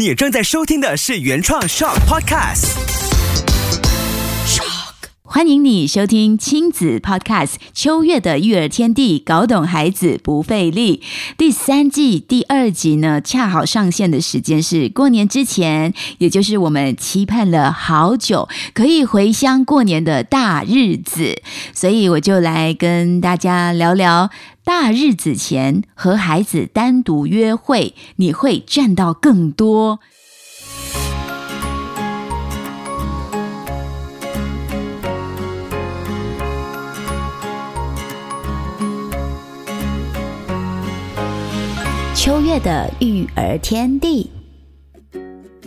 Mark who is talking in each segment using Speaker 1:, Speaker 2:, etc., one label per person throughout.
Speaker 1: 你正在收听的是原创 Shock Podcast。
Speaker 2: 欢迎你收听亲子 Podcast《秋月的育儿天地》，搞懂孩子不费力。第三季第二集呢，恰好上线的时间是过年之前，也就是我们期盼了好久可以回乡过年的大日子，所以我就来跟大家聊聊大日子前和孩子单独约会，你会赚到更多。秋月的育儿天地。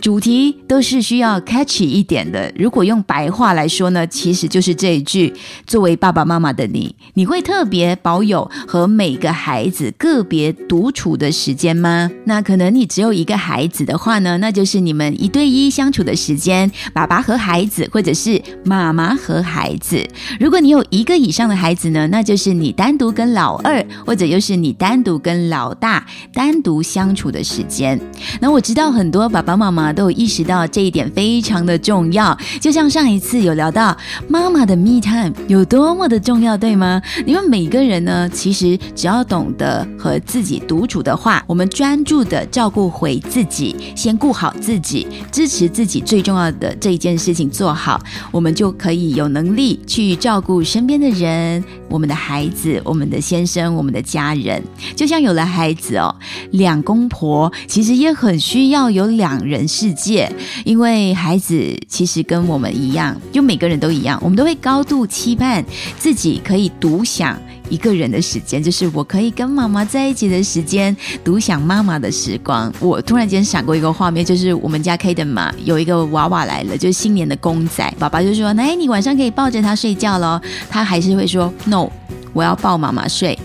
Speaker 2: 主题都是需要 catchy 一点的。如果用白话来说呢，其实就是这一句：作为爸爸妈妈的你，你会特别保有和每个孩子个别独处的时间吗？那可能你只有一个孩子的话呢，那就是你们一对一相处的时间，爸爸和孩子，或者是妈妈和孩子。如果你有一个以上的孩子呢，那就是你单独跟老二，或者又是你单独跟老大单独相处的时间。那我知道很多爸爸妈妈。都有意识到这一点非常的重要，就像上一次有聊到妈妈的 me time 有多么的重要，对吗？你们每个人呢，其实只要懂得和自己独处的话，我们专注的照顾回自己，先顾好自己，支持自己最重要的这一件事情做好，我们就可以有能力去照顾身边的人，我们的孩子，我们的先生，我们的家人。就像有了孩子哦，两公婆其实也很需要有两人世世界，因为孩子其实跟我们一样，就每个人都一样，我们都会高度期盼自己可以独享一个人的时间，就是我可以跟妈妈在一起的时间，独享妈妈的时光。我突然间闪过一个画面，就是我们家 K 的嘛，有一个娃娃来了，就是新年的公仔，爸爸就说：“哎，你晚上可以抱着他睡觉喽。”他还是会说：“No，我要抱妈妈睡。”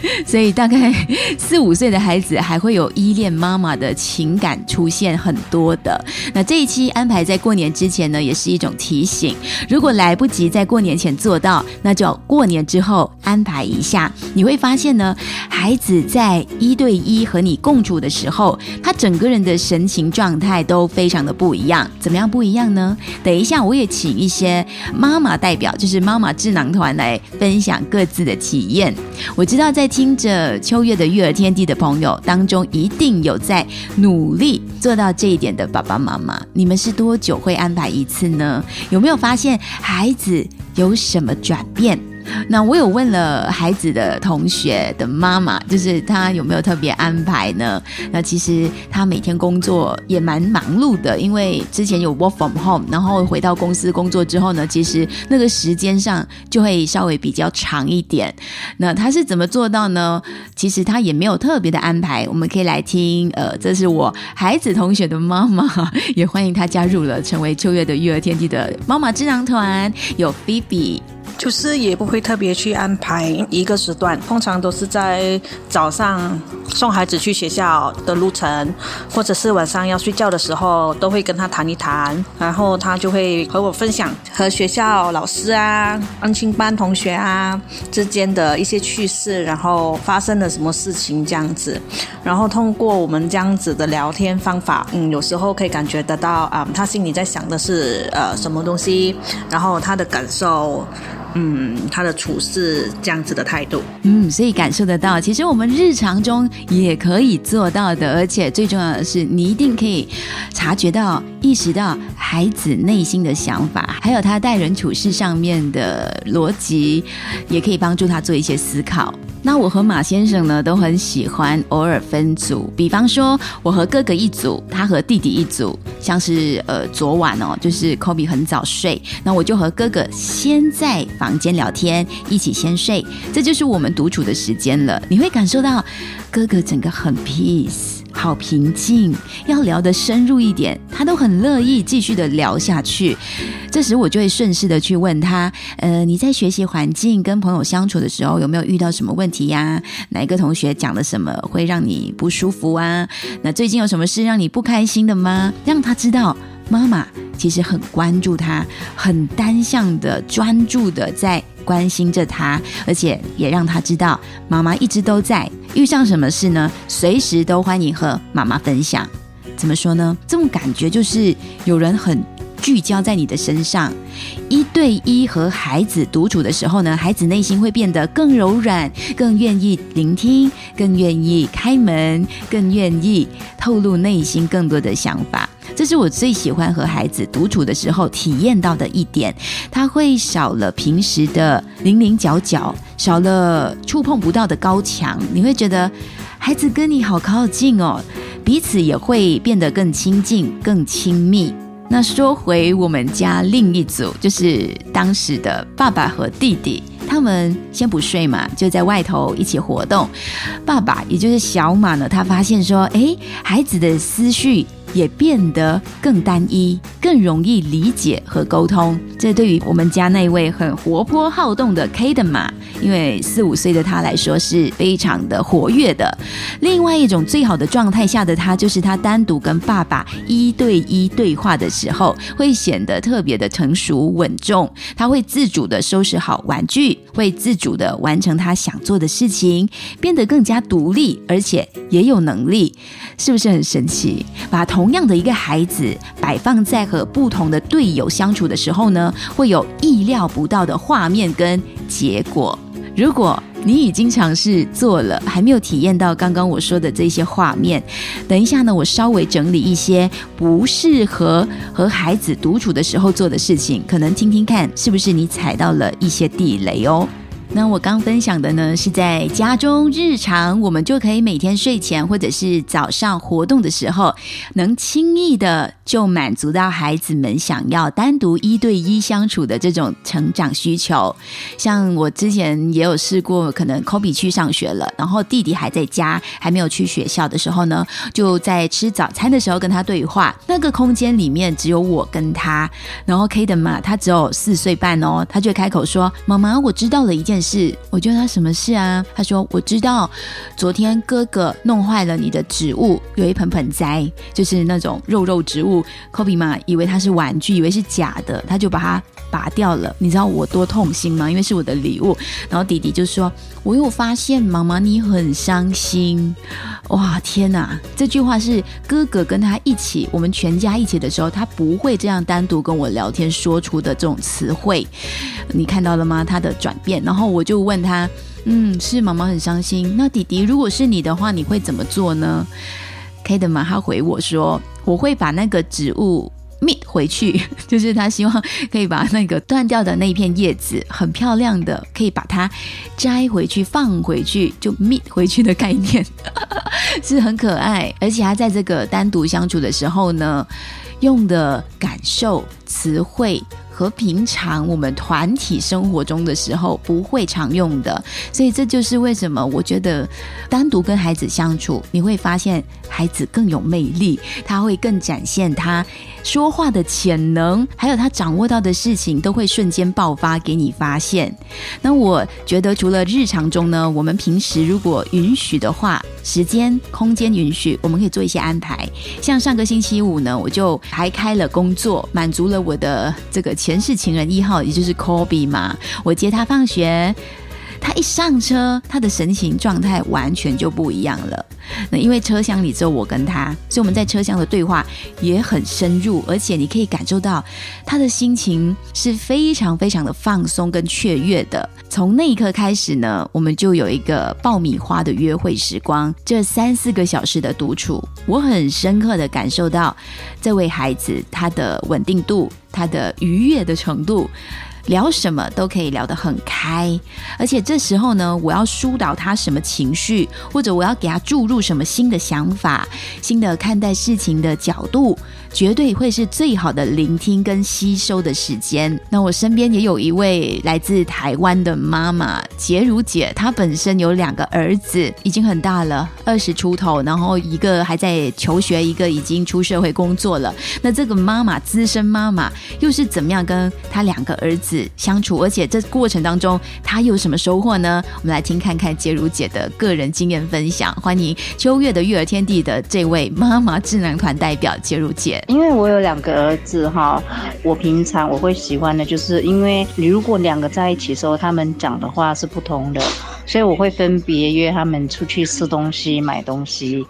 Speaker 2: 所以大概 四五岁的孩子还会有依恋妈妈的情感出现很多的。那这一期安排在过年之前呢，也是一种提醒。如果来不及在过年前做到，那就过年之后安排一下。你会发现呢，孩子在一对一和你共处的时候，他整个人的神情状态都非常的不一样。怎么样不一样呢？等一下我也请一些妈妈代表，就是妈妈智囊团来分享各自的体验。我知道。在在听着秋月的育儿天地的朋友当中，一定有在努力做到这一点的爸爸妈妈。你们是多久会安排一次呢？有没有发现孩子有什么转变？那我有问了孩子的同学的妈妈，就是他有没有特别安排呢？那其实他每天工作也蛮忙碌的，因为之前有 work from home，然后回到公司工作之后呢，其实那个时间上就会稍微比较长一点。那他是怎么做到呢？其实他也没有特别的安排，我们可以来听。呃，这是我孩子同学的妈妈，也欢迎他加入了成为秋月的育儿天地的妈妈智囊团，有 B B。
Speaker 3: 就是也不会特别去安排一个时段，通常都是在早上送孩子去学校的路程，或者是晚上要睡觉的时候，都会跟他谈一谈，然后他就会和我分享和学校老师啊、安亲班同学啊之间的一些趣事，然后发生了什么事情这样子，然后通过我们这样子的聊天方法，嗯，有时候可以感觉得到啊，他心里在想的是呃什么东西，然后他的感受。嗯，他的处事这样子的态度，
Speaker 2: 嗯，所以感受得到，其实我们日常中也可以做到的，而且最重要的是，你一定可以察觉到、意识到孩子内心的想法，还有他待人处事上面的逻辑，也可以帮助他做一些思考。那我和马先生呢都很喜欢偶尔分组，比方说我和哥哥一组，他和弟弟一组。像是呃昨晚哦，就是 Kobe 很早睡，那我就和哥哥先在房间聊天，一起先睡，这就是我们独处的时间了。你会感受到哥哥整个很 peace。好平静，要聊得深入一点，他都很乐意继续的聊下去。这时我就会顺势的去问他：，呃，你在学习环境跟朋友相处的时候，有没有遇到什么问题呀？哪一个同学讲了什么会让你不舒服啊？那最近有什么事让你不开心的吗？让他知道。妈妈其实很关注他，很单向的、专注的在关心着他，而且也让他知道妈妈一直都在。遇上什么事呢？随时都欢迎和妈妈分享。怎么说呢？这种感觉就是有人很聚焦在你的身上。一对一和孩子独处的时候呢，孩子内心会变得更柔软，更愿意聆听，更愿意开门，更愿意透露内心更多的想法。这是我最喜欢和孩子独处的时候体验到的一点，他会少了平时的零零角角，少了触碰不到的高墙，你会觉得孩子跟你好靠近哦，彼此也会变得更亲近、更亲密。那说回我们家另一组，就是当时的爸爸和弟弟，他们先不睡嘛，就在外头一起活动。爸爸也就是小马呢，他发现说，哎，孩子的思绪。也变得更单一，更容易理解和沟通。这对于我们家那位很活泼好动的 K 的马，因为四五岁的他来说是非常的活跃的。另外一种最好的状态下的他，就是他单独跟爸爸一对一对话的时候，会显得特别的成熟稳重。他会自主的收拾好玩具，会自主的完成他想做的事情，变得更加独立，而且也有能力。是不是很神奇？把同同样的一个孩子摆放在和不同的队友相处的时候呢，会有意料不到的画面跟结果。如果你已经尝试做了，还没有体验到刚刚我说的这些画面，等一下呢，我稍微整理一些不适合和孩子独处的时候做的事情，可能听听看是不是你踩到了一些地雷哦。那我刚分享的呢，是在家中日常，我们就可以每天睡前或者是早上活动的时候，能轻易的就满足到孩子们想要单独一对一相处的这种成长需求。像我之前也有试过，可能 Kobe 去上学了，然后弟弟还在家，还没有去学校的时候呢，就在吃早餐的时候跟他对话。那个空间里面只有我跟他，然后 K 的嘛，他只有四岁半哦，他就开口说：“妈妈，我知道了一件。”是，我觉得他什么事啊？他说我知道，昨天哥哥弄坏了你的植物，有一盆盆栽，就是那种肉肉植物。Kobe 嘛，以为它是玩具，以为是假的，他就把它拔掉了。你知道我多痛心吗？因为是我的礼物。然后弟弟就说：“我又发现，妈妈你很伤心。”哇，天哪！这句话是哥哥跟他一起，我们全家一起的时候，他不会这样单独跟我聊天说出的这种词汇。你看到了吗？他的转变。然后我就问他：“嗯，是妈妈很伤心。那弟弟，如果是你的话，你会怎么做呢？”K 的嘛，他回我说：“我会把那个植物。”灭回去，就是他希望可以把那个断掉的那一片叶子，很漂亮的，可以把它摘回去放回去，就灭回去的概念，是很可爱。而且他在这个单独相处的时候呢，用的感受词汇。和平常我们团体生活中的时候不会常用的，所以这就是为什么我觉得单独跟孩子相处，你会发现孩子更有魅力，他会更展现他说话的潜能，还有他掌握到的事情都会瞬间爆发给你发现。那我觉得除了日常中呢，我们平时如果允许的话，时间空间允许，我们可以做一些安排。像上个星期五呢，我就还开了工作，满足了我的这个。前世情人一号，也就是 Kobe 嘛，我接他放学，他一上车，他的神情状态完全就不一样了。那因为车厢里只有我跟他，所以我们在车厢的对话也很深入，而且你可以感受到他的心情是非常非常的放松跟雀跃的。从那一刻开始呢，我们就有一个爆米花的约会时光，这三四个小时的独处，我很深刻的感受到这位孩子他的稳定度。他的愉悦的程度。聊什么都可以聊得很开，而且这时候呢，我要疏导他什么情绪，或者我要给他注入什么新的想法、新的看待事情的角度，绝对会是最好的聆听跟吸收的时间。那我身边也有一位来自台湾的妈妈杰如姐，她本身有两个儿子，已经很大了，二十出头，然后一个还在求学，一个已经出社会工作了。那这个妈妈，资深妈妈，又是怎么样跟她两个儿子？相处，而且这过程当中，他有什么收获呢？我们来听看看杰如姐的个人经验分享。欢迎秋月的育儿天地的这位妈妈智能团代表杰如姐。
Speaker 4: 因为我有两个儿子哈，我平常我会喜欢的就是，因为你如果两个在一起的时候，他们讲的话是不同的。所以我会分别约他们出去吃东西、买东西。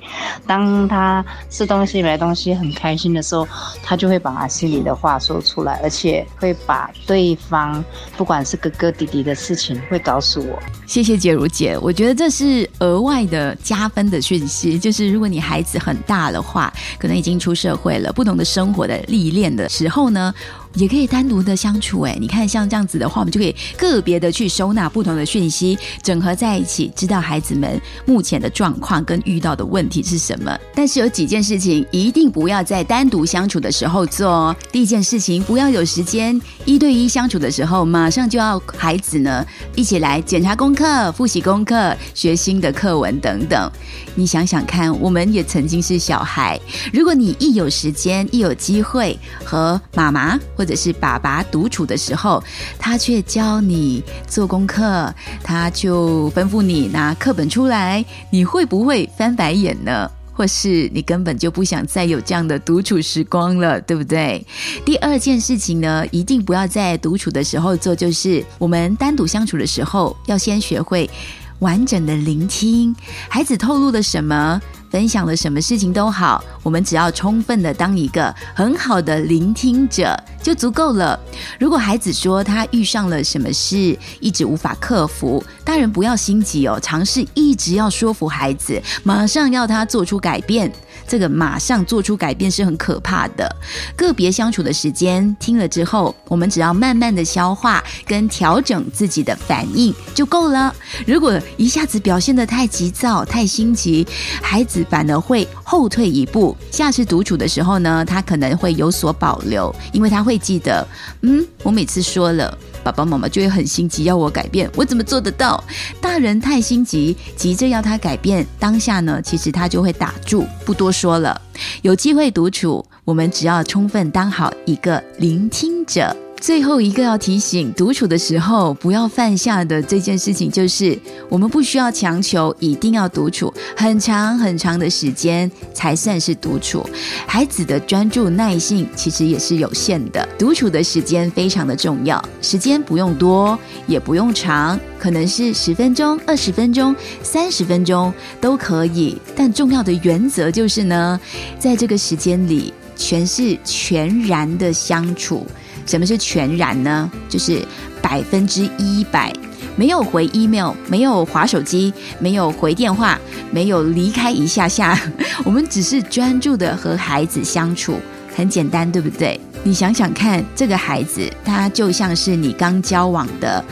Speaker 4: 当他吃东西、买东西很开心的时候，他就会把他心里的话说出来，而且会把对方不管是哥哥弟弟的事情会告诉我。
Speaker 2: 谢谢杰如姐，我觉得这是额外的加分的讯息，就是如果你孩子很大的话，可能已经出社会了，不同的生活的历练的时候呢。也可以单独的相处，哎，你看像这样子的话，我们就可以个别的去收纳不同的讯息，整合在一起，知道孩子们目前的状况跟遇到的问题是什么。但是有几件事情一定不要在单独相处的时候做。第一件事情，不要有时间一对一相处的时候，马上就要孩子呢一起来检查功课、复习功课、学新的课文等等。你想想看，我们也曾经是小孩，如果你一有时间、一有机会和妈妈或或者是爸爸独处的时候，他却教你做功课，他就吩咐你拿课本出来，你会不会翻白眼呢？或是你根本就不想再有这样的独处时光了，对不对？第二件事情呢，一定不要在独处的时候做，就是我们单独相处的时候，要先学会完整的聆听孩子透露了什么。分享了什么事情都好，我们只要充分的当一个很好的聆听者就足够了。如果孩子说他遇上了什么事，一直无法克服，大人不要心急哦，尝试一直要说服孩子，马上要他做出改变。这个马上做出改变是很可怕的。个别相处的时间听了之后，我们只要慢慢的消化跟调整自己的反应就够了。如果一下子表现的太急躁、太心急，孩子反而会后退一步。下次独处的时候呢，他可能会有所保留，因为他会记得，嗯，我每次说了。爸爸妈妈就会很心急，要我改变，我怎么做得到？大人太心急，急着要他改变，当下呢，其实他就会打住，不多说了。有机会独处，我们只要充分当好一个聆听者。最后一个要提醒，独处的时候不要犯下的这件事情，就是我们不需要强求一定要独处很长很长的时间才算是独处。孩子的专注耐性其实也是有限的，独处的时间非常的重要，时间不用多也不用长，可能是十分钟、二十分钟、三十分钟都可以。但重要的原则就是呢，在这个时间里，全是全然的相处。什么是全然呢？就是百分之一百，没有回 email，没有划手机，没有回电话，没有离开一下下，我们只是专注的和孩子相处，很简单，对不对？你想想看，这个孩子他就像是你刚交往的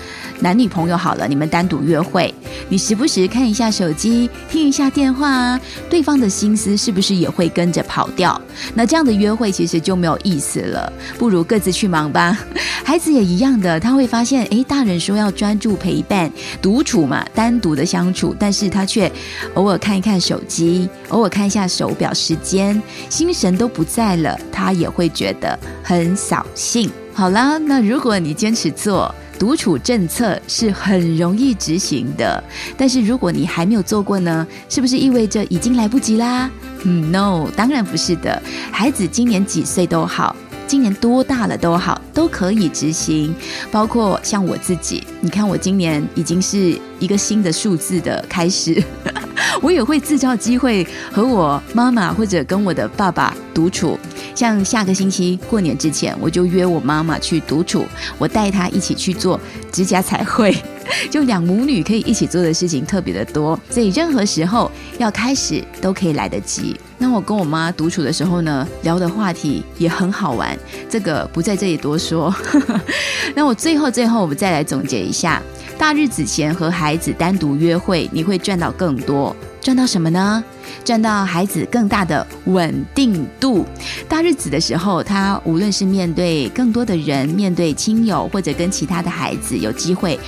Speaker 2: 男女朋友好了，你们单独约会，你时不时看一下手机，听一下电话，对方的心思是不是也会跟着跑掉？那这样的约会其实就没有意思了，不如各自去忙吧。孩子也一样的，他会发现，诶，大人说要专注陪伴、独处嘛，单独的相处，但是他却偶尔看一看手机，偶尔看一下手表时间，心神都不在了，他也会觉得。很扫兴。好啦，那如果你坚持做独处政策，是很容易执行的。但是如果你还没有做过呢，是不是意味着已经来不及啦？嗯，no，当然不是的。孩子今年几岁都好，今年多大了都好，都可以执行。包括像我自己，你看我今年已经是一个新的数字的开始。我也会制造机会和我妈妈或者跟我的爸爸独处，像下个星期过年之前，我就约我妈妈去独处，我带她一起去做指甲彩绘，就两母女可以一起做的事情特别的多，所以任何时候要开始都可以来得及。那我跟我妈独处的时候呢，聊的话题也很好玩，这个不在这里多说。那我最后最后我们再来总结一下。大日子前和孩子单独约会，你会赚到更多。赚到什么呢？赚到孩子更大的稳定度。大日子的时候，他无论是面对更多的人，面对亲友，或者跟其他的孩子有机会，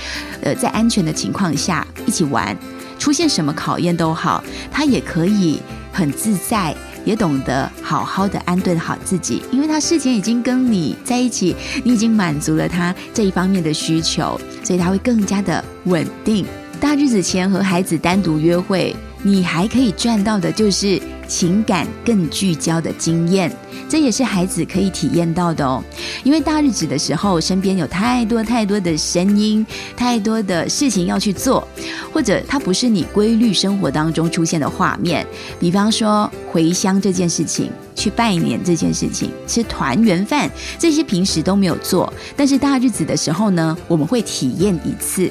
Speaker 2: 呃，在安全的情况下一起玩，出现什么考验都好，他也可以很自在。也懂得好好的安顿好自己，因为他事前已经跟你在一起，你已经满足了他这一方面的需求，所以他会更加的稳定。大日子前和孩子单独约会，你还可以赚到的就是情感更聚焦的经验，这也是孩子可以体验到的哦。因为大日子的时候，身边有太多太多的声音，太多的事情要去做，或者它不是你规律生活当中出现的画面。比方说回乡这件事情，去拜年这件事情，吃团圆饭，这些平时都没有做，但是大日子的时候呢，我们会体验一次。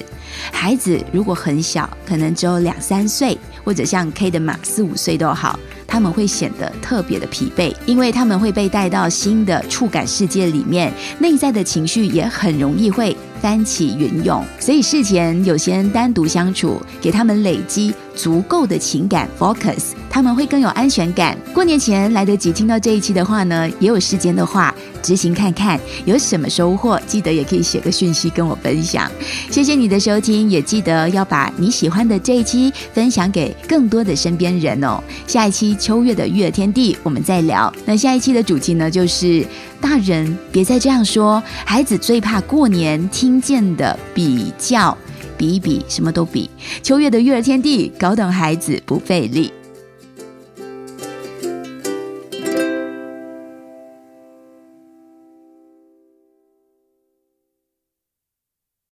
Speaker 2: 孩子如果很小，可能只有两三岁，或者像 K 的马四五岁都好，他们会显得特别的疲惫，因为他们会被带到新的触感世界里面，内在的情绪也很容易会翻起云涌。所以事前有先单独相处，给他们累积足够的情感 focus，他们会更有安全感。过年前来得及听到这一期的话呢，也有时间的话。执行看看有什么收获，记得也可以写个讯息跟我分享。谢谢你的收听，也记得要把你喜欢的这一期分享给更多的身边人哦。下一期秋月的育儿天地，我们再聊。那下一期的主题呢，就是大人别再这样说，孩子最怕过年听见的比较，比一比，什么都比。秋月的育儿天地，搞懂孩子不费力。